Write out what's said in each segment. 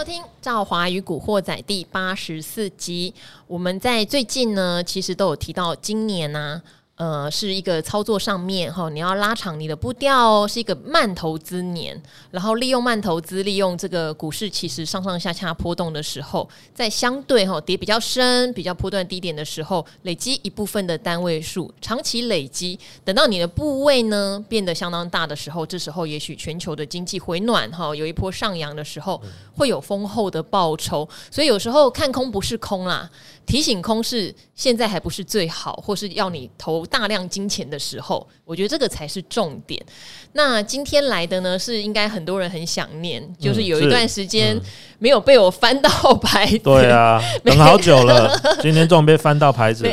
收听《赵华与古惑仔》第八十四集。我们在最近呢，其实都有提到今年呢、啊。呃，是一个操作上面哈，你要拉长你的步调，是一个慢投资年，然后利用慢投资，利用这个股市其实上上下下波动的时候，在相对哈跌比较深、比较波段低点的时候，累积一部分的单位数，长期累积，等到你的部位呢变得相当大的时候，这时候也许全球的经济回暖哈，有一波上扬的时候，会有丰厚的报酬，所以有时候看空不是空啦。提醒空是现在还不是最好，或是要你投大量金钱的时候，我觉得这个才是重点。那今天来的呢，是应该很多人很想念，嗯、就是有一段时间没有被我翻到牌子，对啊，等好久了，今天终于被翻到牌子了。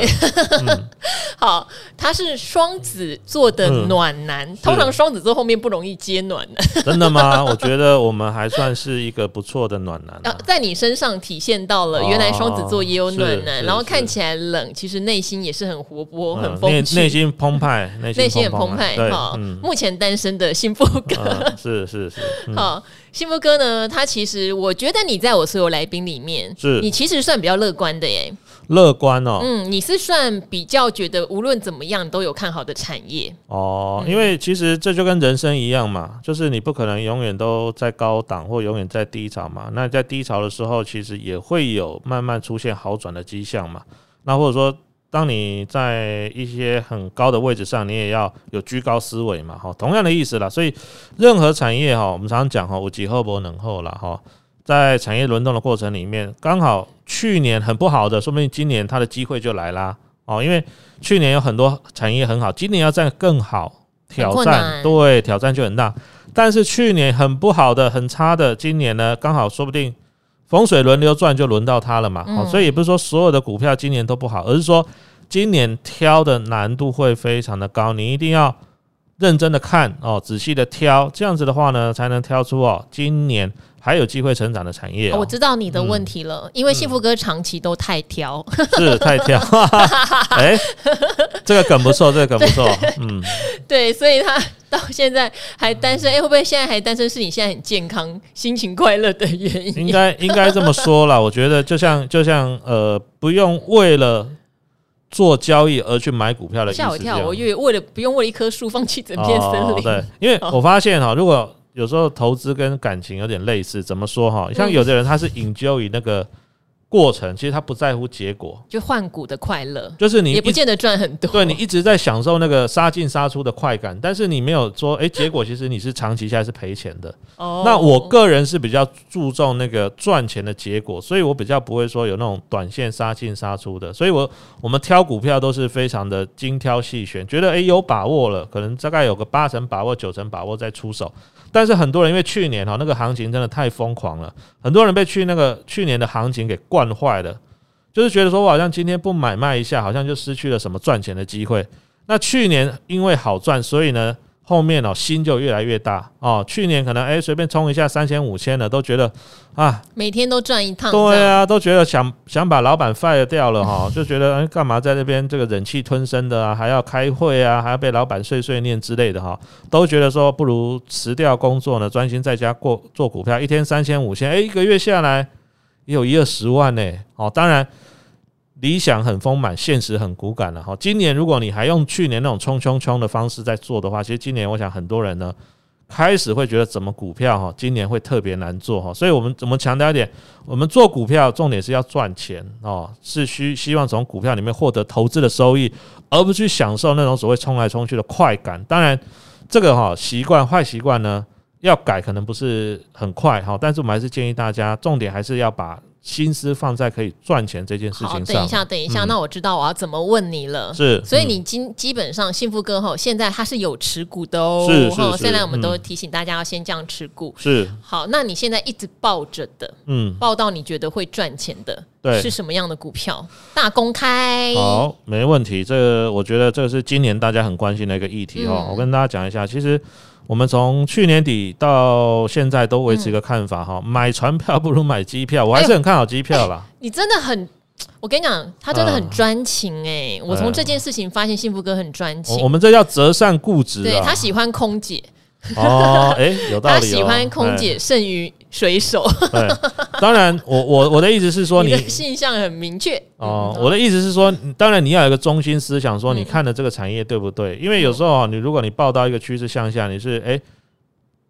嗯、好，他是双子座的暖男，嗯、通常双子座后面不容易接暖。男，真的吗？我觉得我们还算是一个不错的暖男、啊。啊，在你身上体现到了，原来双子座也有暖男，然后看起来冷，其实内心也是很活泼、很风趣，内心澎湃，内心很澎湃。好，嗯、目前单身。的幸福哥、嗯、是是是、嗯、好，幸福哥呢？他其实我觉得你在我所有来宾里面，是你其实算比较乐观的耶。乐观哦，嗯，你是算比较觉得无论怎么样都有看好的产业哦。因为其实这就跟人生一样嘛，就是你不可能永远都在高档或永远在低潮嘛。那在低潮的时候，其实也会有慢慢出现好转的迹象嘛。那或者说。当你在一些很高的位置上，你也要有居高思维嘛，哈，同样的意思啦。所以任何产业哈，我们常常讲哈，有机会没落后了哈，在产业轮动的过程里面，刚好去年很不好的，说不定今年它的机会就来啦哦，因为去年有很多产业很好，今年要再更好，挑战对挑战就很大。但是去年很不好的、很差的，今年呢，刚好说不定。风水轮流转，就轮到它了嘛。嗯、所以也不是说所有的股票今年都不好，而是说今年挑的难度会非常的高，你一定要认真的看哦，仔细的挑，这样子的话呢，才能挑出哦今年。还有机会成长的产业、哦，我知道你的问题了，嗯、因为幸福哥长期都太挑，是太挑。哎、欸，这个梗不错，这个梗不错。嗯，对，所以他到现在还单身。哎、欸，会不会现在还单身是你现在很健康、心情快乐的原因？应该应该这么说啦。我觉得就像就像呃，不用为了做交易而去买股票的意思。吓我一跳，我以为为了不用为了一棵树放弃整片森林。哦、对，因为我发现哈，如果有时候投资跟感情有点类似，怎么说哈？像有的人他是 enjoy 那个过程，其实他不在乎结果，就换股的快乐，就是你也不见得赚很多。对，你一直在享受那个杀进杀出的快感，但是你没有说，哎，结果其实你是长期下来是赔钱的。哦，那我个人是比较注重那个赚钱的结果，所以我比较不会说有那种短线杀进杀出的。所以我我们挑股票都是非常的精挑细选，觉得哎有把握了，可能大概有个八成把握、九成把握再出手。但是很多人因为去年哈那个行情真的太疯狂了，很多人被去那个去年的行情给惯坏了，就是觉得说我好像今天不买卖一下，好像就失去了什么赚钱的机会。那去年因为好赚，所以呢。后面哦，心就越来越大哦。去年可能哎，随便冲一下三千五千的，都觉得啊，每天都赚一趟。对啊，都觉得想想把老板 fire 掉了哈，就觉得哎，干嘛在这边这个忍气吞声的啊，还要开会啊，还要被老板碎碎念之类的哈，都觉得说不如辞掉工作呢，专心在家过做股票，一天三千五千，哎，一个月下来也有一二十万呢。哦，当然。理想很丰满，现实很骨感了哈。今年如果你还用去年那种冲冲冲的方式在做的话，其实今年我想很多人呢开始会觉得怎么股票哈，今年会特别难做哈。所以我们怎么强调一点，我们做股票重点是要赚钱哦，是需希望从股票里面获得投资的收益，而不去享受那种所谓冲来冲去的快感。当然，这个哈习惯坏习惯呢要改可能不是很快哈，但是我们还是建议大家，重点还是要把。心思放在可以赚钱这件事情上。好，等一下，等一下，嗯、那我知道我要怎么问你了。是，所以你基基本上幸福哥哈，现在他是有持股的哦。是是是。现在我们都提醒大家要先这样持股。是。好，那你现在一直抱着的，嗯，抱到你觉得会赚钱的，对，是什么样的股票？大公开。好，没问题。这个我觉得这个是今年大家很关心的一个议题哦。嗯、我跟大家讲一下，其实。我们从去年底到现在都维持一个看法哈，嗯、买船票不如买机票，我还是很看好机票啦。你真的很，我跟你讲，他真的很专情哎、欸。嗯、我从这件事情发现幸福哥很专情。我们这叫择善固执，对，他喜欢空姐。哦，哎、欸，有道理、哦。他喜欢空姐胜于水手。对，当然，我我我的意思是说你，你的性向很明确。哦，我的意思是说，当然你要有一个中心思想，说你看的这个产业对不对？因为有时候你如果你报到一个趋势向下，你是哎。欸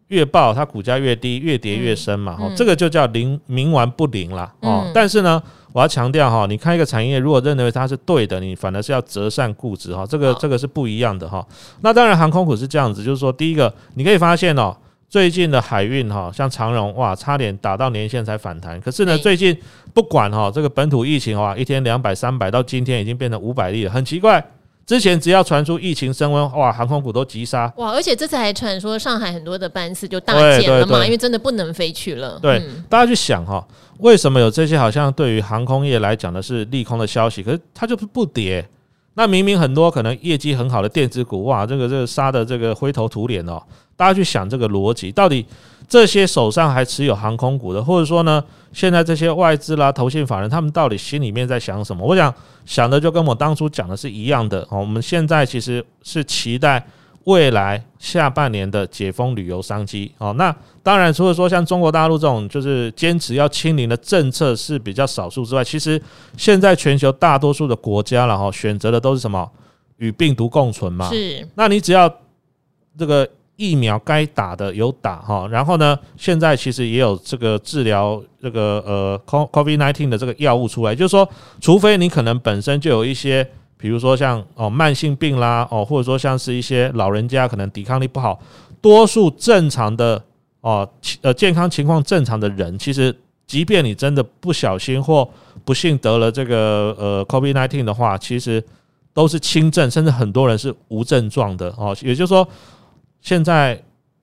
越报它股价越低，越跌越深嘛，哦、嗯，这个就叫灵冥顽不灵啦。哦、嗯。但是呢，我要强调哈，你看一个产业，如果认为它是对的，你反而是要择善固执哈，这个这个是不一样的哈。那当然，航空股是这样子，就是说，第一个你可以发现哦，最近的海运哈，像长荣哇，差点打到年线才反弹，可是呢，最近不管哈这个本土疫情哇，一天两百三百，到今天已经变成五百例了，很奇怪。之前只要传出疫情升温，哇，航空股都急杀。哇，而且这次还传说上海很多的班次就大减了嘛，因为真的不能飞去了。对，嗯、大家去想哈，为什么有这些好像对于航空业来讲的是利空的消息，可是它就是不跌？那明明很多可能业绩很好的电子股，哇，这个这个杀的这个灰头土脸哦。大家去想这个逻辑，到底这些手上还持有航空股的，或者说呢，现在这些外资啦、投信法人，他们到底心里面在想什么？我想想的就跟我当初讲的是一样的哦。我们现在其实是期待未来下半年的解封旅游商机哦。那当然，除了说像中国大陆这种就是坚持要清零的政策是比较少数之外，其实现在全球大多数的国家了哈，选择的都是什么？与病毒共存嘛。是。那你只要这个。疫苗该打的有打哈，然后呢，现在其实也有这个治疗这个呃，covid nineteen 的这个药物出来，就是说，除非你可能本身就有一些，比如说像哦慢性病啦哦，或者说像是一些老人家可能抵抗力不好，多数正常的哦呃健康情况正常的人，其实即便你真的不小心或不幸得了这个呃 covid nineteen 的话，其实都是轻症，甚至很多人是无症状的哦，也就是说。现在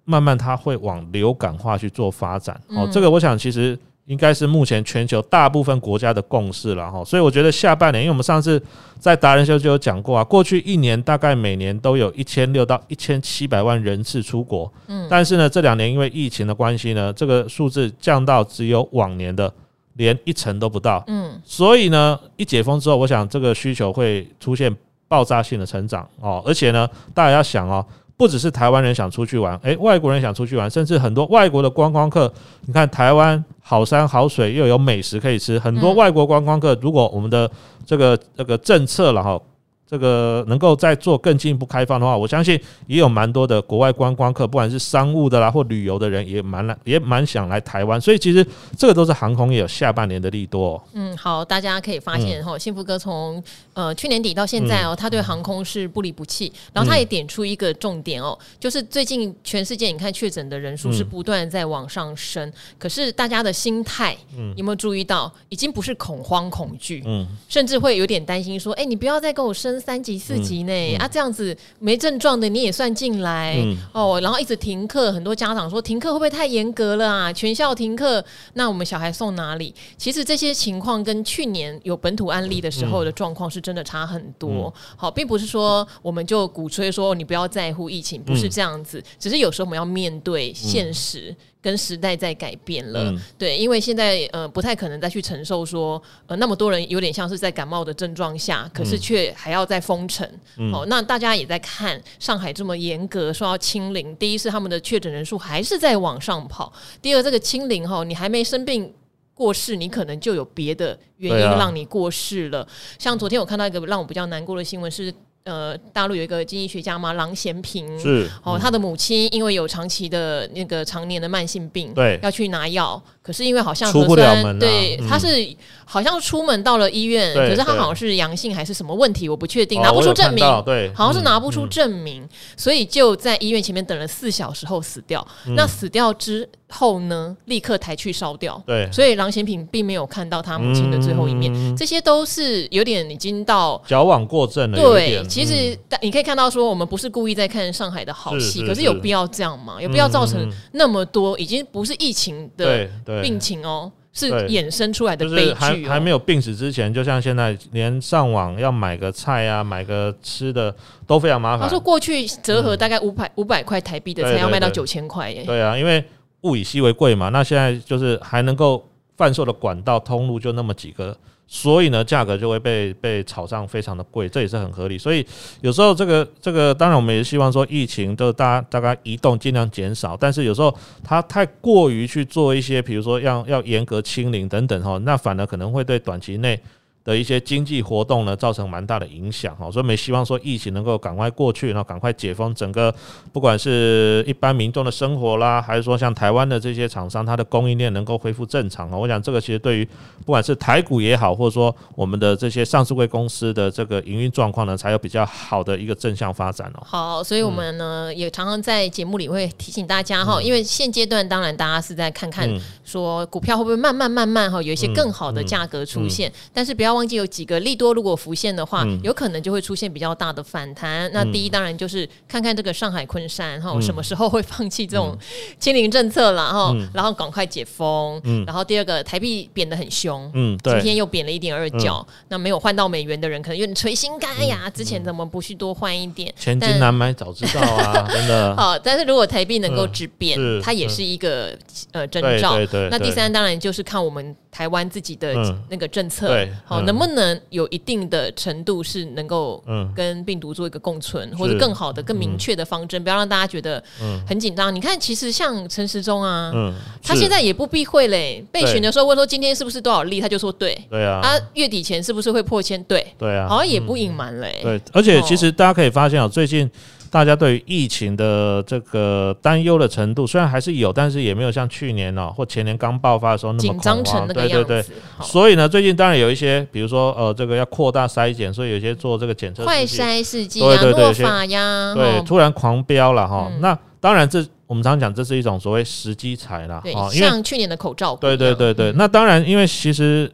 慢慢它会往流感化去做发展哦，这个我想其实应该是目前全球大部分国家的共识了哈。所以我觉得下半年，因为我们上次在达人秀就有讲过啊，过去一年大概每年都有一千六到一千七百万人次出国，嗯，但是呢这两年因为疫情的关系呢，这个数字降到只有往年的连一成都不到，嗯，所以呢一解封之后，我想这个需求会出现爆炸性的成长哦，而且呢大家要想哦。不只是台湾人想出去玩，诶，外国人想出去玩，甚至很多外国的观光客，你看台湾好山好水，又有美食可以吃，很多外国观光客，如果我们的这个这个政策了哈。这个能够再做更进一步开放的话，我相信也有蛮多的国外观光客，不管是商务的啦或旅游的人，也蛮来也蛮想来台湾。所以其实这个都是航空业有下半年的利多。嗯，好，大家可以发现哈，幸福哥从呃去年底到现在哦，他对航空是不离不弃。然后他也点出一个重点哦，就是最近全世界你看确诊的人数是不断在往上升，可是大家的心态，嗯，有没有注意到，已经不是恐慌恐惧，嗯，甚至会有点担心说，哎，你不要再跟我生。三级四级呢？嗯嗯、啊，这样子没症状的你也算进来、嗯、哦，然后一直停课，很多家长说停课会不会太严格了啊？全校停课，那我们小孩送哪里？其实这些情况跟去年有本土案例的时候的状况是真的差很多。嗯、好，并不是说我们就鼓吹说你不要在乎疫情，不是这样子，嗯、只是有时候我们要面对现实。嗯跟时代在改变了，嗯、对，因为现在呃不太可能再去承受说呃那么多人有点像是在感冒的症状下，可是却还要在封城。嗯、哦，那大家也在看上海这么严格说要清零，第一是他们的确诊人数还是在往上跑，第二这个清零哈，你还没生病过世，你可能就有别的原因让你过世了。啊、像昨天我看到一个让我比较难过的新闻是。呃，大陆有一个经济学家嘛，郎咸平。是哦，他的母亲因为有长期的那个常年的慢性病，对，要去拿药，可是因为好像核酸，出不了门啊，对，他是好像出门到了医院，可是他好像是阳性还是什么问题，我不确定，拿不出证明，对，好像是拿不出证明，所以就在医院前面等了四小时后死掉。那死掉之后呢，立刻抬去烧掉，对，所以郎咸平并没有看到他母亲的最后一面，这些都是有点已经到矫枉过正了，对。其实，你可以看到说，我们不是故意在看上海的好戏，可是有必要这样吗？有必要造成那么多已经不是疫情的病情哦，是衍生出来的悲剧。还还没有病死之前，就像现在，连上网要买个菜啊，买个吃的都非常麻烦。他说过去折合大概五百五百块台币的菜要卖到九千块耶。对啊，因为物以稀为贵嘛。那现在就是还能够贩售的管道通路就那么几个。所以呢，价格就会被被炒上非常的贵，这也是很合理。所以有时候这个这个，当然我们也希望说疫情就大家大概移动尽量减少，但是有时候它太过于去做一些，比如说要要严格清零等等哈，那反而可能会对短期内。的一些经济活动呢，造成蛮大的影响哈，所以我们希望说疫情能够赶快过去，然后赶快解封，整个不管是一般民众的生活啦，还是说像台湾的这些厂商，它的供应链能够恢复正常啊。我想这个其实对于不管是台股也好，或者说我们的这些上市贵公司的这个营运状况呢，才有比较好的一个正向发展哦。好，所以我们呢、嗯、也常常在节目里会提醒大家哈，因为现阶段当然大家是在看看说股票会不会慢慢慢慢哈有一些更好的价格出现，但是不要。忘记有几个利多，如果浮现的话，有可能就会出现比较大的反弹。那第一当然就是看看这个上海昆山哈，什么时候会放弃这种清零政策了哈，然后赶快解封。然后第二个台币贬得很凶，嗯，今天又贬了一点二角。那没有换到美元的人可能有点捶心肝呀，之前怎么不去多换一点？千金难买早知道啊，真的。好，但是如果台币能够止贬，它也是一个呃征兆。那第三当然就是看我们台湾自己的那个政策，好。能不能有一定的程度是能够跟病毒做一个共存，或者更好的、更明确的方针，不要让大家觉得很紧张。你看，其实像陈时中啊，他现在也不避讳嘞。被询的时候问说今天是不是多少例，他就说对。对啊。他月底前是不是会破千？对。对啊。好像也不隐瞒嘞。对，而且其实大家可以发现啊，最近。大家对于疫情的这个担忧的程度，虽然还是有，但是也没有像去年哦或前年刚爆发的时候那么紧张成那个样子。对对对。所以呢，最近当然有一些，比如说呃，这个要扩大筛检，所以有些做这个检测快筛试剂呀、诺法呀，对，突然狂飙了哈。那当然，这我们常讲，这是一种所谓时机财啦。对，像去年的口罩。对对对对。那当然，因为其实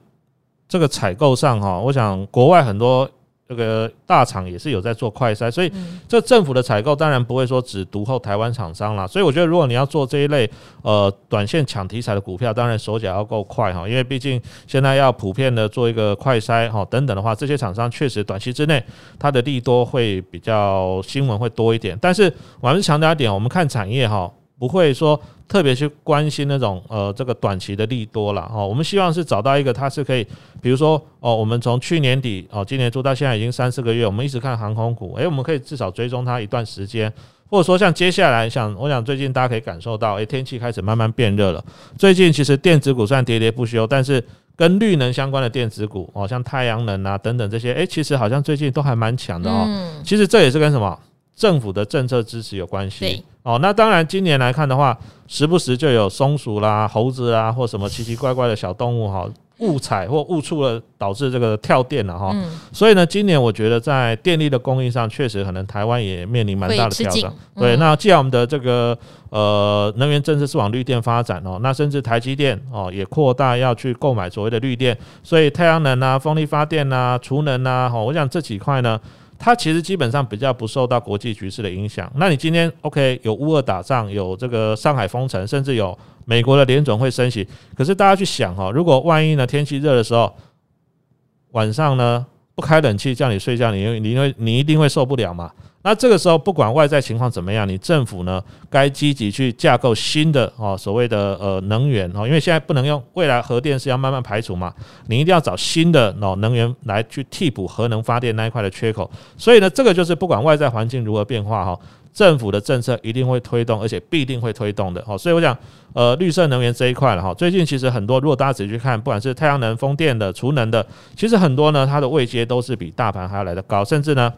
这个采购上哈，我想国外很多。这个大厂也是有在做快筛，所以这政府的采购当然不会说只独后台湾厂商啦。所以我觉得，如果你要做这一类呃短线抢题材的股票，当然手脚要够快哈，因为毕竟现在要普遍的做一个快筛哈等等的话，这些厂商确实短期之内它的利多会比较新闻会多一点。但是我还是强调一点，我们看产业哈。不会说特别去关心那种呃这个短期的利多了哦，我们希望是找到一个它是可以，比如说哦，我们从去年底哦，今年做到现在已经三四个月，我们一直看航空股，诶，我们可以至少追踪它一段时间，或者说像接下来像我想最近大家可以感受到，诶，天气开始慢慢变热了，最近其实电子股算喋喋不休，但是跟绿能相关的电子股哦，像太阳能啊等等这些，诶，其实好像最近都还蛮强的哦，其实这也是跟什么？政府的政策支持有关系哦，那当然今年来看的话，时不时就有松鼠啦、猴子啊，或什么奇奇怪怪的小动物哈，误踩或误触了，导致这个跳电了哈。所以呢，今年我觉得在电力的供应上，确实可能台湾也面临蛮大的挑战。对，那既然我们的这个呃能源政策是往绿电发展哦，那甚至台积电哦也扩大要去购买所谓的绿电，所以太阳能啊、风力发电啊、储能啊，我想这几块呢。它其实基本上比较不受到国际局势的影响。那你今天 OK 有乌俄打仗，有这个上海封城，甚至有美国的联总会升息。可是大家去想哈，如果万一呢天气热的时候，晚上呢不开冷气叫你睡觉，你你因为你一定会受不了嘛。那这个时候，不管外在情况怎么样，你政府呢该积极去架构新的哦所谓的呃能源哦，因为现在不能用未来核电是要慢慢排除嘛，你一定要找新的哦能源来去替补核能发电那一块的缺口。所以呢，这个就是不管外在环境如何变化哈，政府的政策一定会推动，而且必定会推动的哦。所以我想，呃，绿色能源这一块了哈，最近其实很多，如果大家仔细去看，不管是太阳能、风电的、储能的，其实很多呢，它的位阶都是比大盘还要来得高，甚至呢。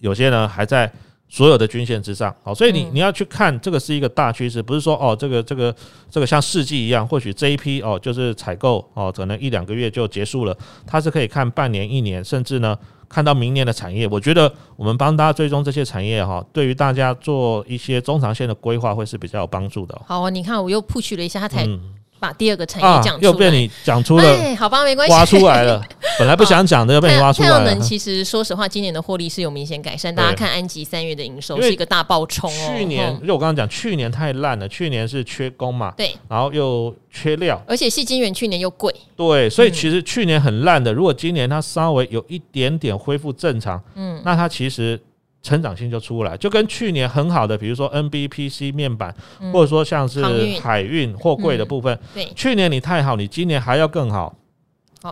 有些呢还在所有的均线之上，好，所以你你要去看这个是一个大趋势，不是说哦这个这个这个像世纪一样，或许这一批哦就是采购哦可能一两个月就结束了，它是可以看半年、一年，甚至呢看到明年的产业。我觉得我们帮大家追踪这些产业哈，对于大家做一些中长线的规划会是比较有帮助的。好，你看我又 push 了一下，它才。把第二个产业讲出来，啊，又被你讲出了，哎，好吧，没关系，挖出来了。本来不想讲的，又被你挖出来了。太阳能其实，说实话，今年的获利是有明显改善。大家看安吉三月的营收是一个大爆冲哦。去年，因为我刚刚讲，去年太烂了，去年是缺工嘛，对，然后又缺料，而且细晶圆去年又贵，对，所以其实去年很烂的。如果今年它稍微有一点点恢复正常，嗯，那它其实。成长性就出来，就跟去年很好的，比如说 NBPC 面板，或者说像是海运货柜的部分，对，去年你太好，你今年还要更好，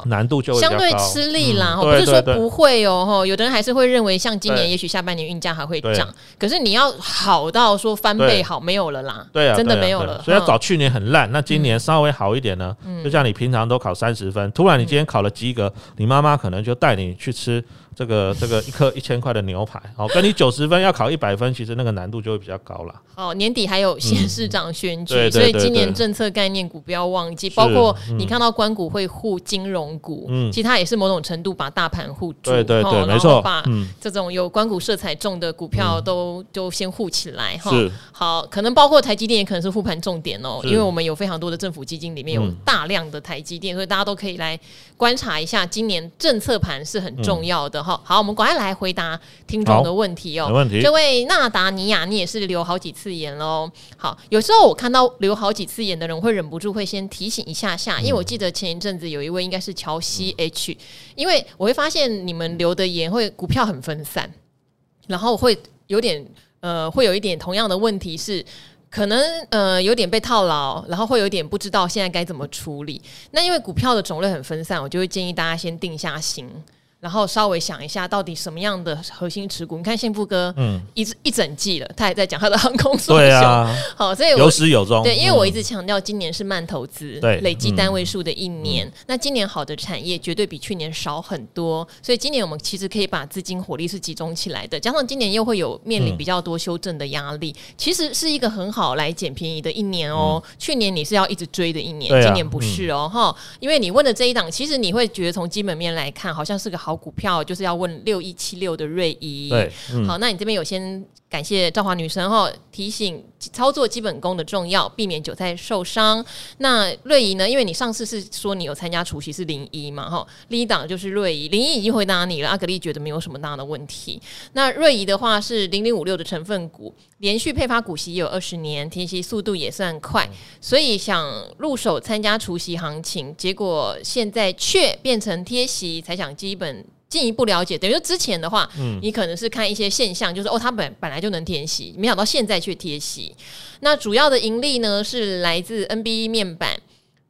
难度就相对吃力啦，不是说不会哦，有的人还是会认为像今年也许下半年运价还会涨，可是你要好到说翻倍好没有了啦，对啊，真的没有了。所以要找去年很烂，那今年稍微好一点呢？就像你平常都考三十分，突然你今天考了及格，你妈妈可能就带你去吃。这个这个一颗一千块的牛排，哦，跟你九十分要考一百分，其实那个难度就会比较高了。哦，年底还有县市长选举，所以今年政策概念股不要忘记，包括你看到关股会护金融股，嗯，其实它也是某种程度把大盘护住，对对对，没错，把这种有关股色彩重的股票都都先护起来哈。好，可能包括台积电也可能是护盘重点哦，因为我们有非常多的政府基金里面有大量的台积电，所以大家都可以来观察一下，今年政策盘是很重要的。哈，好，我们赶快来回答听众的问题哦。没问题。这位纳达尼亚，你也是留好几次言喽。好，有时候我看到留好几次言的人，会忍不住会先提醒一下下，因为我记得前一阵子有一位应该是乔西 H，因为我会发现你们留的言会股票很分散，然后会有点呃，会有一点同样的问题是，可能呃有点被套牢，然后会有点不知道现在该怎么处理。那因为股票的种类很分散，我就会建议大家先定下心。然后稍微想一下，到底什么样的核心持股？你看幸福哥，嗯，一一整季了，他还在讲他的航空 双雄。对啊，好，所以有始有终。对，因为我一直强调，今年是慢投资，对，累积单位数的一年。那今年好的产业绝对比去年少很多，所以今年我们其实可以把资金火力是集中起来的。加上今年又会有面临比较多修正的压力，其实是一个很好来捡便宜的一年哦。去年你是要一直追的一年，今年不是哦，哈。因为你问的这一档，其实你会觉得从基本面来看，好像是个好。股票就是要问六一七六的瑞仪，对，嗯、好，那你这边有先感谢赵华女神哈，提醒操作基本功的重要，避免韭菜受伤。那瑞怡呢？因为你上次是说你有参加除夕是零一嘛哈，另一档就是瑞怡，零一已经回答你了，阿格力觉得没有什么大的问题。那瑞怡的话是零零五六的成分股，连续配发股息也有二十年，填息速度也算快，所以想入手参加除夕行情，结果现在却变成贴息，才想基本。进一步了解，等于说之前的话，嗯，你可能是看一些现象，就是哦，它本本来就能贴息，没想到现在却贴息。那主要的盈利呢，是来自 NBE 面板，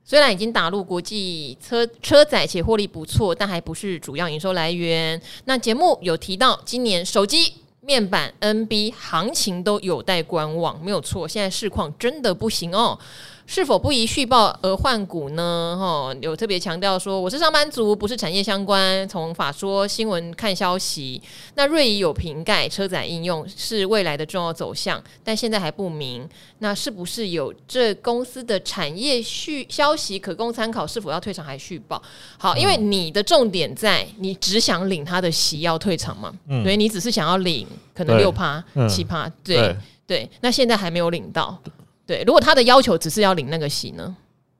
虽然已经打入国际车车载且获利不错，但还不是主要营收来源。那节目有提到，今年手机面板 NB 行情都有待观望，没有错，现在市况真的不行哦。是否不宜续报而换股呢？哈，有特别强调说，我是上班族，不是产业相关。从法说新闻看消息，那瑞仪有瓶盖车载应用是未来的重要走向，但现在还不明。那是不是有这公司的产业续消息可供参考？是否要退场还续报？好，因为你的重点在你只想领他的息要退场嘛？嗯，所以，你只是想要领可能六趴七趴，对对，对。那现在还没有领到。对，如果他的要求只是要领那个息呢？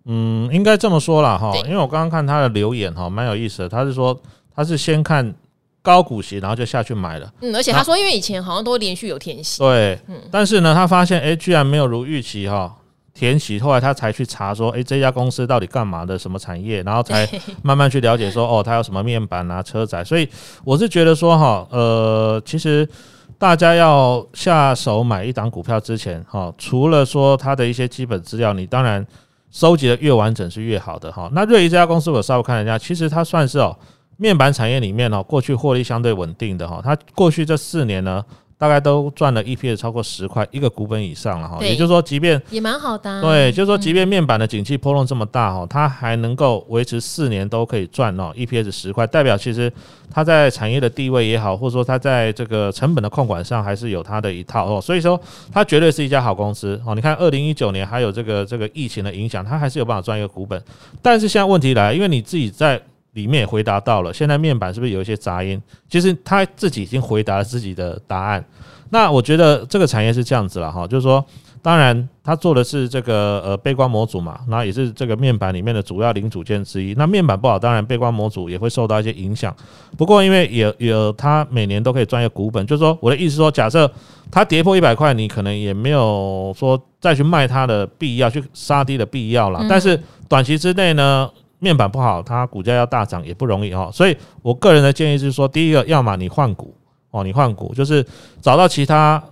嗯，应该这么说啦哈，因为我刚刚看他的留言哈，蛮有意思的。他是说他是先看高股息，然后就下去买了。嗯，而且他说，因为以前好像都连续有填息。对，嗯，但是呢，他发现哎，居然没有如预期哈填息，后来他才去查说，哎，这家公司到底干嘛的，什么产业，然后才 慢慢去了解说，哦，他有什么面板啊、车载。所以我是觉得说哈，呃，其实。大家要下手买一档股票之前，哈，除了说它的一些基本资料，你当然收集的越完整是越好的哈。那瑞仪这家公司，我稍微看了一下，其实它算是哦面板产业里面哦过去获利相对稳定的哈。它过去这四年呢。大概都赚了 EPS 超过十块一个股本以上了哈，也就是说，即便也蛮好的，对，就是说，即便面板的景气波动这么大哈，它还能够维持四年都可以赚哦 EPS 十块，代表其实它在产业的地位也好，或者说它在这个成本的控管上还是有它的一套哦，所以说它绝对是一家好公司哦。你看二零一九年还有这个这个疫情的影响，它还是有办法赚一个股本，但是现在问题来，因为你自己在。里面也回答到了，现在面板是不是有一些杂音？其实他自己已经回答了自己的答案。那我觉得这个产业是这样子了哈，就是说，当然他做的是这个呃背光模组嘛，那也是这个面板里面的主要零组件之一。那面板不好，当然背光模组也会受到一些影响。不过因为也有他每年都可以赚一股本，就是说我的意思说，假设它跌破一百块，你可能也没有说再去卖它的必要，去杀低的必要了。但是短期之内呢？面板不好，它股价要大涨也不容易哦，所以我个人的建议是说，第一个，要么你换股哦，你换股就是找到其他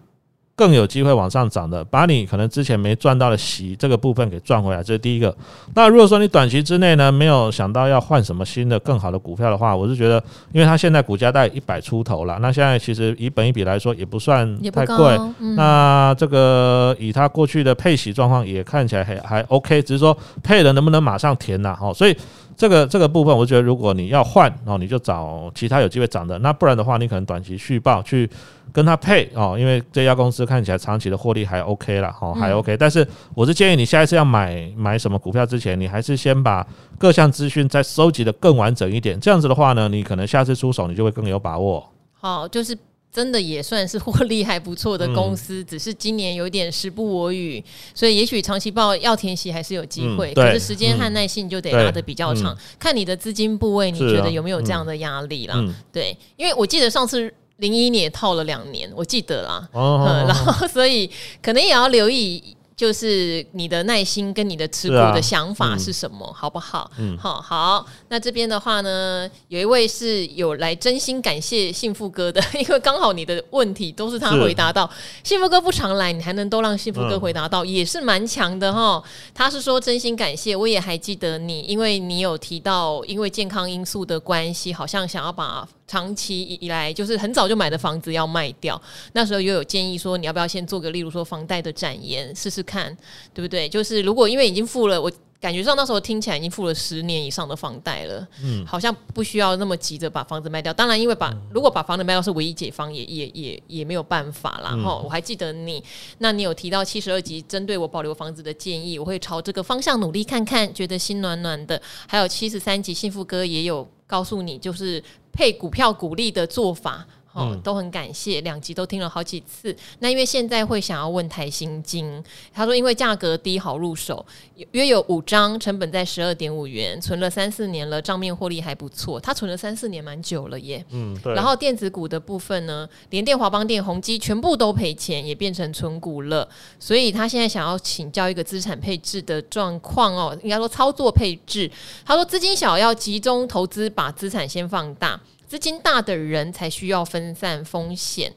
更有机会往上涨的，把你可能之前没赚到的息这个部分给赚回来，这是第一个。那如果说你短期之内呢，没有想到要换什么新的更好的股票的话，我是觉得，因为它现在股价在一百出头了，那现在其实以本一比来说也不算太贵。嗯、那这个以它过去的配息状况也看起来还还 OK，只是说配的能不能马上填呐？哈，所以这个这个部分，我觉得如果你要换，然后你就找其他有机会涨的，那不然的话，你可能短期续报去。跟它配哦，因为这家公司看起来长期的获利还 OK 啦，哦，还 OK。但是我是建议你下一次要买买什么股票之前，你还是先把各项资讯再收集的更完整一点。这样子的话呢，你可能下次出手你就会更有把握。好，就是真的也算是获利还不错的公司，只是今年有点时不我与，所以也许长期报要填息还是有机会，可是时间和耐性就得拉的比较长，看你的资金部位，你觉得有没有这样的压力啦？对，因为我记得上次。零一年也套了两年，我记得啦，嗯，然后所以可能也要留意。就是你的耐心跟你的持股的想法是什么，啊嗯、好不好？嗯，好好。那这边的话呢，有一位是有来真心感谢幸福哥的，因为刚好你的问题都是他回答到。幸福哥不常来，你还能都让幸福哥回答到，嗯、也是蛮强的哈。他是说真心感谢，我也还记得你，因为你有提到，因为健康因素的关系，好像想要把长期以来就是很早就买的房子要卖掉。那时候又有建议说，你要不要先做个，例如说房贷的展延，试试。看对不对？就是如果因为已经付了，我感觉上那时候听起来已经付了十年以上的房贷了，嗯，好像不需要那么急着把房子卖掉。当然，因为把如果把房子卖掉是唯一解方，也也也也没有办法啦。然后我还记得你，那你有提到七十二集针对我保留房子的建议，我会朝这个方向努力看看，觉得心暖暖的。还有七十三集幸福哥也有告诉你，就是配股票股利的做法。哦，都很感谢，两集都听了好几次。那因为现在会想要问台新金，他说因为价格低好入手，约有五张，成本在十二点五元，存了三四年了，账面获利还不错。他存了三四年，蛮久了耶。嗯，对。然后电子股的部分呢，联电、华邦电、宏基全部都赔钱，也变成存股了。所以他现在想要请教一个资产配置的状况哦，应该说操作配置。他说资金小要集中投资，把资产先放大。资金大的人才需要分散风险，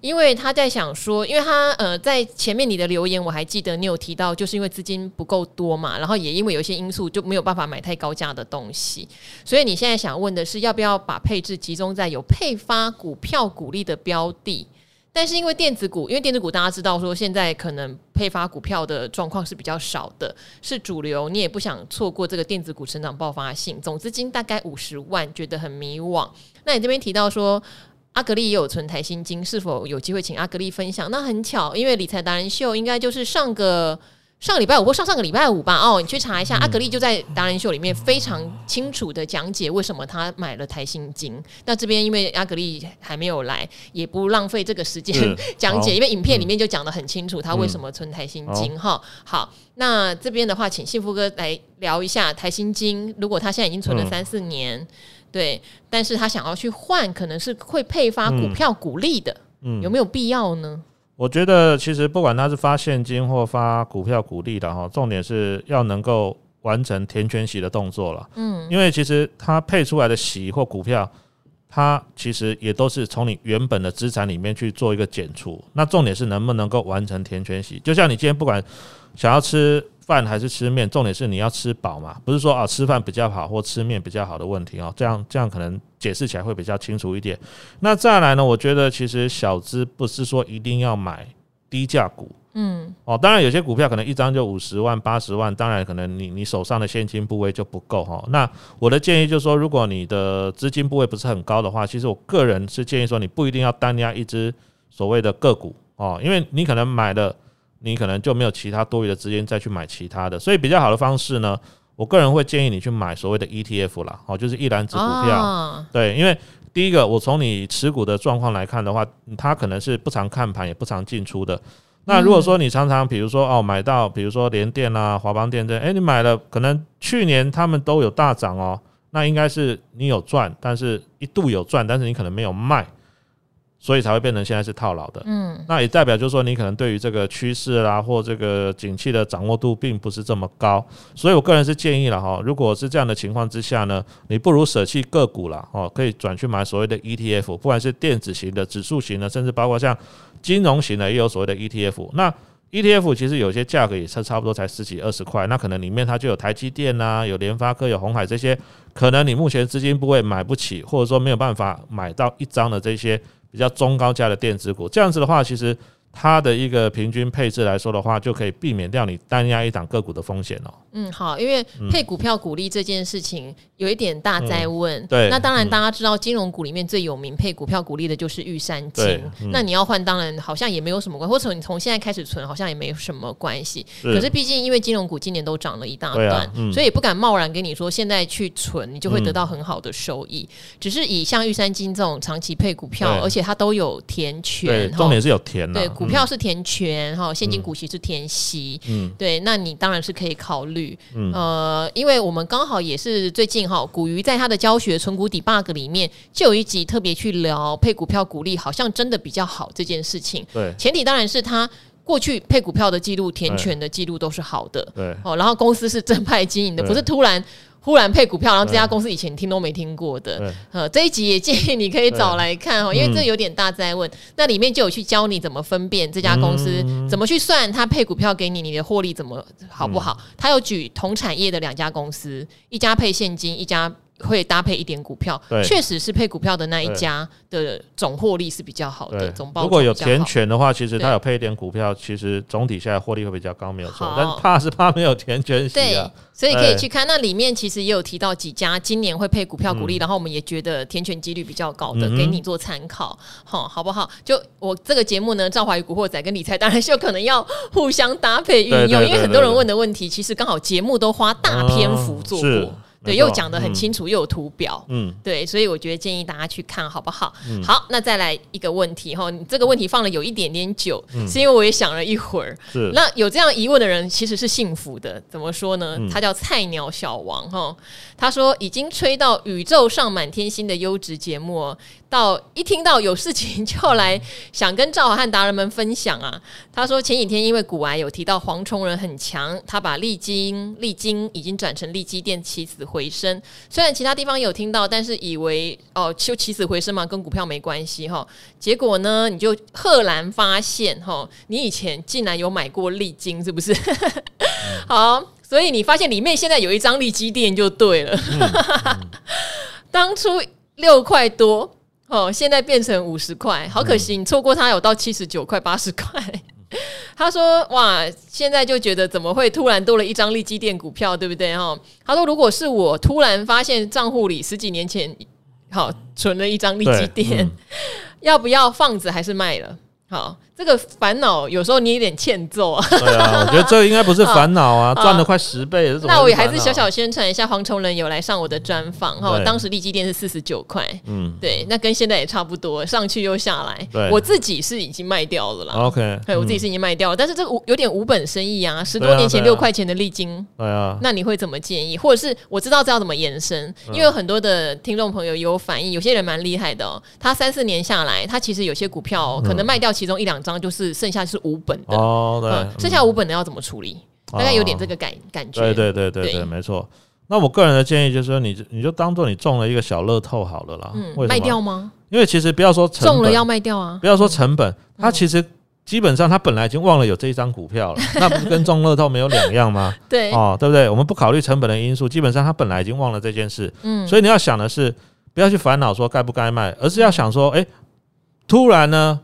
因为他在想说，因为他呃在前面你的留言我还记得你有提到，就是因为资金不够多嘛，然后也因为有一些因素就没有办法买太高价的东西，所以你现在想问的是要不要把配置集中在有配发股票股利的标的？但是因为电子股，因为电子股大家知道说现在可能配发股票的状况是比较少的，是主流，你也不想错过这个电子股成长爆发性，总资金大概五十万，觉得很迷惘。那你这边提到说阿格丽也有存台新金，是否有机会请阿格丽分享？那很巧，因为理财达人秀应该就是上个。上个礼拜五或上上个礼拜五吧，哦，你去查一下，嗯、阿格丽就在达人秀里面非常清楚的讲解为什么他买了台新金。那这边因为阿格丽还没有来，也不浪费这个时间 讲解，因为影片里面就讲的很清楚他为什么存台新金。哈、嗯，好，那这边的话，请幸福哥来聊一下台新金。如果他现在已经存了三四年，嗯、对，但是他想要去换，可能是会配发股票股利的，嗯，有没有必要呢？我觉得其实不管他是发现金或发股票股利的哈，重点是要能够完成填权息的动作了。嗯，因为其实他配出来的息或股票，它其实也都是从你原本的资产里面去做一个减除。那重点是能不能够完成填权息？就像你今天不管想要吃。饭还是吃面，重点是你要吃饱嘛，不是说啊吃饭比较好或吃面比较好的问题哦。这样这样可能解释起来会比较清楚一点。那再来呢，我觉得其实小资不是说一定要买低价股，嗯，哦，当然有些股票可能一张就五十万、八十万，当然可能你你手上的现金部位就不够哈。那我的建议就是说，如果你的资金部位不是很高的话，其实我个人是建议说，你不一定要单押一只所谓的个股哦，因为你可能买的。你可能就没有其他多余的资金再去买其他的，所以比较好的方式呢，我个人会建议你去买所谓的 ETF 啦，哦，就是一篮子股票。对，因为第一个，我从你持股的状况来看的话，它可能是不常看盘，也不常进出的。那如果说你常常，比如说哦，买到比如说联电啊、华邦电这，诶，你买了，可能去年他们都有大涨哦，那应该是你有赚，但是一度有赚，但是你可能没有卖。所以才会变成现在是套牢的。嗯，那也代表就是说，你可能对于这个趋势啦，或这个景气的掌握度并不是这么高。所以我个人是建议了哈，如果是这样的情况之下呢，你不如舍弃个股了哦，可以转去买所谓的 ETF，不管是电子型的、指数型的，甚至包括像金融型的，也有所谓的 ETF。那 ETF 其实有些价格也是差不多才十几二十块，那可能里面它就有台积电呐，有联发科、有红海这些，可能你目前资金部位买不起，或者说没有办法买到一张的这些。比较中高价的电子股，这样子的话，其实。它的一个平均配置来说的话，就可以避免掉你单压一档个股的风险哦。嗯，好，因为配股票股利这件事情有一点大灾问。嗯、对，那当然大家知道金融股里面最有名配股票股利的就是玉山金。嗯、那你要换，当然好像也没有什么关系，或者你从现在开始存，好像也没有什么关系。是可是毕竟因为金融股今年都涨了一大段，啊嗯、所以也不敢贸然跟你说现在去存，你就会得到很好的收益。嗯、只是以像玉山金这种长期配股票，而且它都有填权，对，重点是有填的。对，股票是填权。权哈，现金股息是填息，嗯，对，那你当然是可以考虑，嗯，呃，因为我们刚好也是最近哈，股鱼在他的教学存股 debug 里面就有一集特别去聊配股票股利，好像真的比较好这件事情，对，前提当然是他过去配股票的记录、填权的记录都是好的，对，哦，然后公司是正派经营的，不是突然。忽然配股票，然后这家公司以前听都没听过的，呃，这一集也建议你可以找来看哦，因为这有点大灾问。嗯、那里面就有去教你怎么分辨这家公司，嗯、怎么去算它配股票给你，你的获利怎么好不好？他、嗯、有举同产业的两家公司，一家配现金，一家。会搭配一点股票，确实是配股票的那一家的总获利是比较好的，总包。如果有填权的话，其实它有配一点股票，其实总体下来获利会比较高，没有错。好。但怕是怕没有填权、啊，对，所以可以去看那里面，其实也有提到几家今年会配股票股利，嗯、然后我们也觉得填权几率比较高的，给你做参考，好，好不好？就我这个节目呢，赵华与古惑仔跟理财当然是有可能要互相搭配运用，因为很多人问的问题，其实刚好节目都花大篇幅做过。嗯对，又讲得很清楚，嗯、又有图表，嗯，对，所以我觉得建议大家去看好不好？嗯、好，那再来一个问题哈，你这个问题放了有一点点久，嗯、是因为我也想了一会儿。是，那有这样疑问的人其实是幸福的，怎么说呢？他叫菜鸟小王哈，他说已经吹到宇宙上满天星的优质节目。到一听到有事情就来想跟赵华和达人们分享啊！他说前几天因为股癌有提到黄崇仁很强，他把利晶利晶已经转成利基电起死回生。虽然其他地方有听到，但是以为哦就起死回生嘛，跟股票没关系哈。结果呢，你就赫然发现哈，你以前竟然有买过利晶，是不是？好，所以你发现里面现在有一张利基电就对了。当初六块多。哦，现在变成五十块，好可惜，你错过它有到七十九块、八十块。他说：“哇，现在就觉得怎么会突然多了一张利基店股票，对不对？”哈，他说：“如果是我突然发现账户里十几年前好存了一张利基店，嗯、要不要放着还是卖了？”好。这个烦恼有时候你有点欠揍啊！对啊，我觉得这应该不是烦恼啊，赚了快十倍是怎么？那我也还是小小宣传一下，黄崇仁有来上我的专访哈。当时利基店是四十九块，嗯，对，那跟现在也差不多，上去又下来。对，我自己是已经卖掉了啦。OK，对，我自己是已经卖掉了，但是这个有点无本生意啊，十多年前六块钱的利金，对啊，那你会怎么建议？或者是我知道这要怎么延伸？因为有很多的听众朋友有反映，有些人蛮厉害的哦，他三四年下来，他其实有些股票可能卖掉其中一两张。就是剩下是五本的哦，对，剩下五本的要怎么处理？大概有点这个感感觉。对对对对对，没错。那我个人的建议就是说，你你就当做你中了一个小乐透好了啦。嗯，卖掉吗？因为其实不要说中了要卖掉啊，不要说成本，它其实基本上它本来已经忘了有这一张股票了，那不是跟中乐透没有两样吗？对哦，对不对？我们不考虑成本的因素，基本上它本来已经忘了这件事。嗯，所以你要想的是，不要去烦恼说该不该卖，而是要想说，哎，突然呢？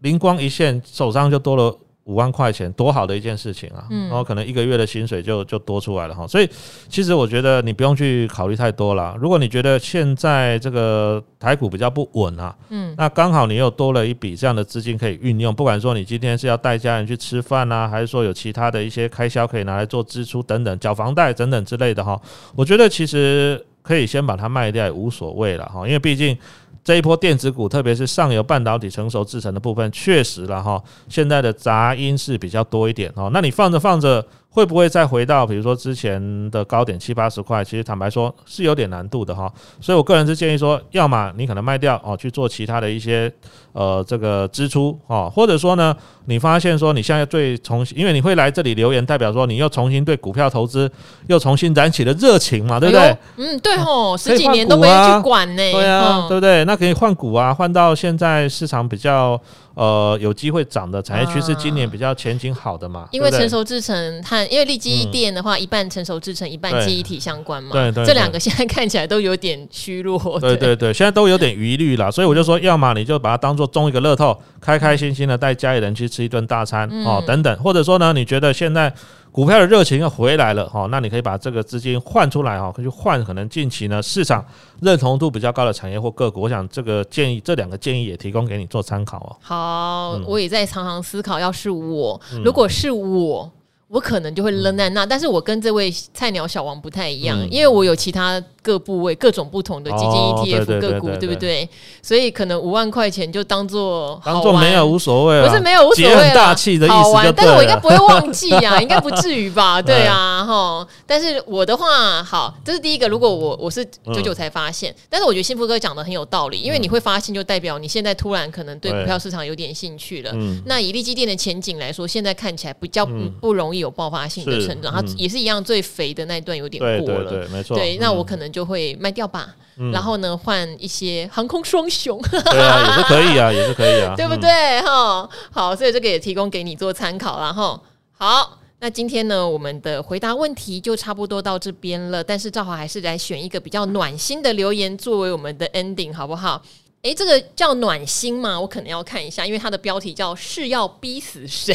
灵光一现，手上就多了五万块钱，多好的一件事情啊！嗯，然后可能一个月的薪水就就多出来了哈。所以其实我觉得你不用去考虑太多了。如果你觉得现在这个台股比较不稳啊，嗯，那刚好你又多了一笔这样的资金可以运用，不管说你今天是要带家人去吃饭啊，还是说有其他的一些开销可以拿来做支出等等，缴房贷等等之类的哈，我觉得其实可以先把它卖掉也无所谓了哈，因为毕竟。这一波电子股，特别是上游半导体成熟制成的部分，确实了哈，现在的杂音是比较多一点哦。那你放着放着。会不会再回到比如说之前的高点七八十块？其实坦白说是有点难度的哈，所以我个人是建议说，要么你可能卖掉哦，去做其他的一些呃这个支出哦，或者说呢，你发现说你现在最重新，因为你会来这里留言，代表说你又重新对股票投资又重新燃起了热情嘛，对不对？哎、嗯，对吼，十几年都没人去管呢，对啊，对不对？那可以换股啊，换到现在市场比较。呃，有机会涨的产业趋势，今年比较前景好的嘛？啊、因为成熟制成和因为立基电的话，嗯、一半成熟制成，一半记忆体相关嘛。对对，对，这两个现在看起来都有点虚弱。对对对，现在都有点疑虑了，所以我就说，要么你就把它当做中一个乐透，开开心心的带家里人去吃一顿大餐、嗯、哦，等等，或者说呢，你觉得现在。股票的热情又回来了哈，那你可以把这个资金换出来哈，可以去换可能近期呢市场认同度比较高的产业或个股。我想这个建议，这两个建议也提供给你做参考哦。好，嗯、我也在常常思考，要是我，如果是我。我可能就会扔在那，嗯、但是我跟这位菜鸟小王不太一样，嗯、因为我有其他各部位、各种不同的基金 ETF 个股，对不对？所以可能五万块钱就当做当做没有无所谓，不是没有无所谓，大气的意思好玩，但是我应该不会忘记呀，应该不至于吧？对啊，哈。但是我的话，好，这是第一个。如果我我是久久才发现，嗯、但是我觉得幸福哥讲的很有道理，因为你会发现，就代表你现在突然可能对股票市场有点兴趣了。嗯、那以利基电的前景来说，现在看起来比较不不容易。有爆发性的成长，它也是一样，最肥的那一段有点过了，对，没错。对，那我可能就会卖掉吧，然后呢，换一些航空双雄，对啊，也是可以啊，也是可以啊，对不对？哈，好，所以这个也提供给你做参考，然后好，那今天呢，我们的回答问题就差不多到这边了，但是赵华还是来选一个比较暖心的留言作为我们的 ending，好不好？诶，这个叫暖心吗？我可能要看一下，因为它的标题叫“是要逼死谁？”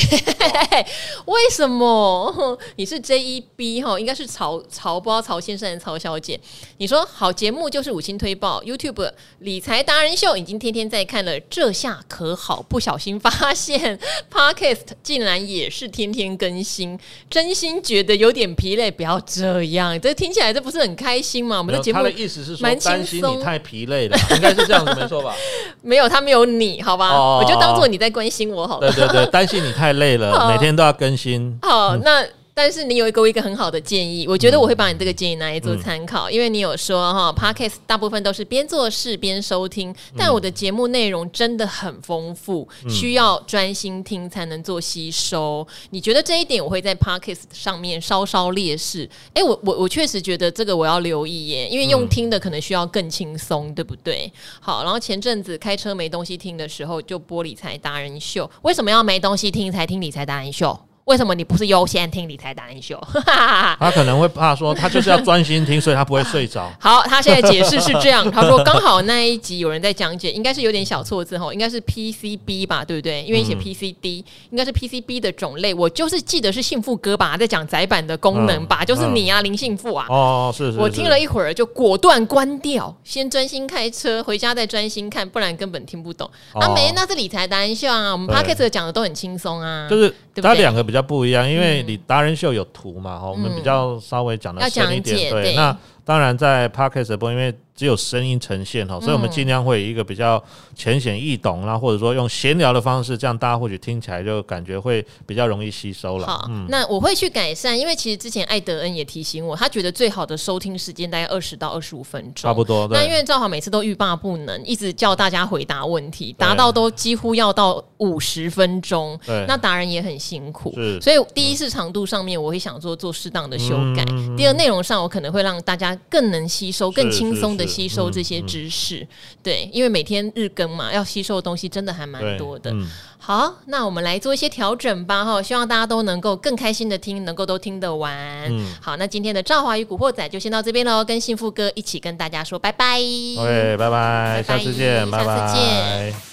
为什么？你是 J E B 哈？应该是曹曹不知道曹先生还是曹小姐。你说好节目就是五星推爆，YouTube 理财达人秀已经天天在看了，这下可好？不小心发现 Podcast 竟然也是天天更新，真心觉得有点疲累。不要这样，这听起来这不是很开心吗？我们的节目的意思是说担心你太疲累了，应该是这样子没错。没有，他没有你，好吧？哦、我就当做你在关心我好了。对对对，担心你太累了，每天都要更新。好，那。但是你有一个一个很好的建议，我觉得我会把你这个建议拿来做参考，嗯、因为你有说哈，Podcast 大部分都是边做事边收听，但我的节目内容真的很丰富，嗯、需要专心听才能做吸收。你觉得这一点我会在 Podcast 上面稍稍劣势？哎、欸，我我我确实觉得这个我要留意耶，因为用听的可能需要更轻松，嗯、对不对？好，然后前阵子开车没东西听的时候，就播理财达人秀，为什么要没东西听才听理财达人秀？为什么你不是优先听理财达人秀？他可能会怕说，他就是要专心听，所以他不会睡着。好，他现在解释是这样，他说刚好那一集有人在讲解，应该是有点小错字哈，应该是 PCB 吧，对不对？因为写 PCD，应该是 PCB 的种类。我就是记得是幸福哥吧，在讲载板的功能吧，就是你啊，林幸福啊。哦，是是。我听了一会儿就果断关掉，先专心开车，回家再专心看，不然根本听不懂。啊，没，那是理财达人秀啊，我们 Podcast 讲的都很轻松啊，就是他两个比较不一样，因为你达人秀有图嘛，哈、嗯，我们比较稍微讲的深一点，对。那当然在 Podcast 播，因为。只有声音呈现哈，所以我们尽量会以一个比较浅显易懂啦，或者说用闲聊的方式，这样大家或许听起来就感觉会比较容易吸收了。好，那我会去改善，因为其实之前艾德恩也提醒我，他觉得最好的收听时间大概二十到二十五分钟，差不多。那因为赵华每次都欲罢不能，一直叫大家回答问题，达到都几乎要到五十分钟。对，那达人也很辛苦，是。所以第一是长度上面，我会想做做适当的修改；第二内容上，我可能会让大家更能吸收、更轻松的。吸收这些知识，嗯嗯、对，因为每天日更嘛，要吸收的东西真的还蛮多的。嗯、好，那我们来做一些调整吧，哈，希望大家都能够更开心的听，能够都听得完。嗯、好，那今天的赵华与古惑仔就先到这边喽，跟幸福哥一起跟大家说拜拜。OK，拜拜，下次见，下次见。拜拜。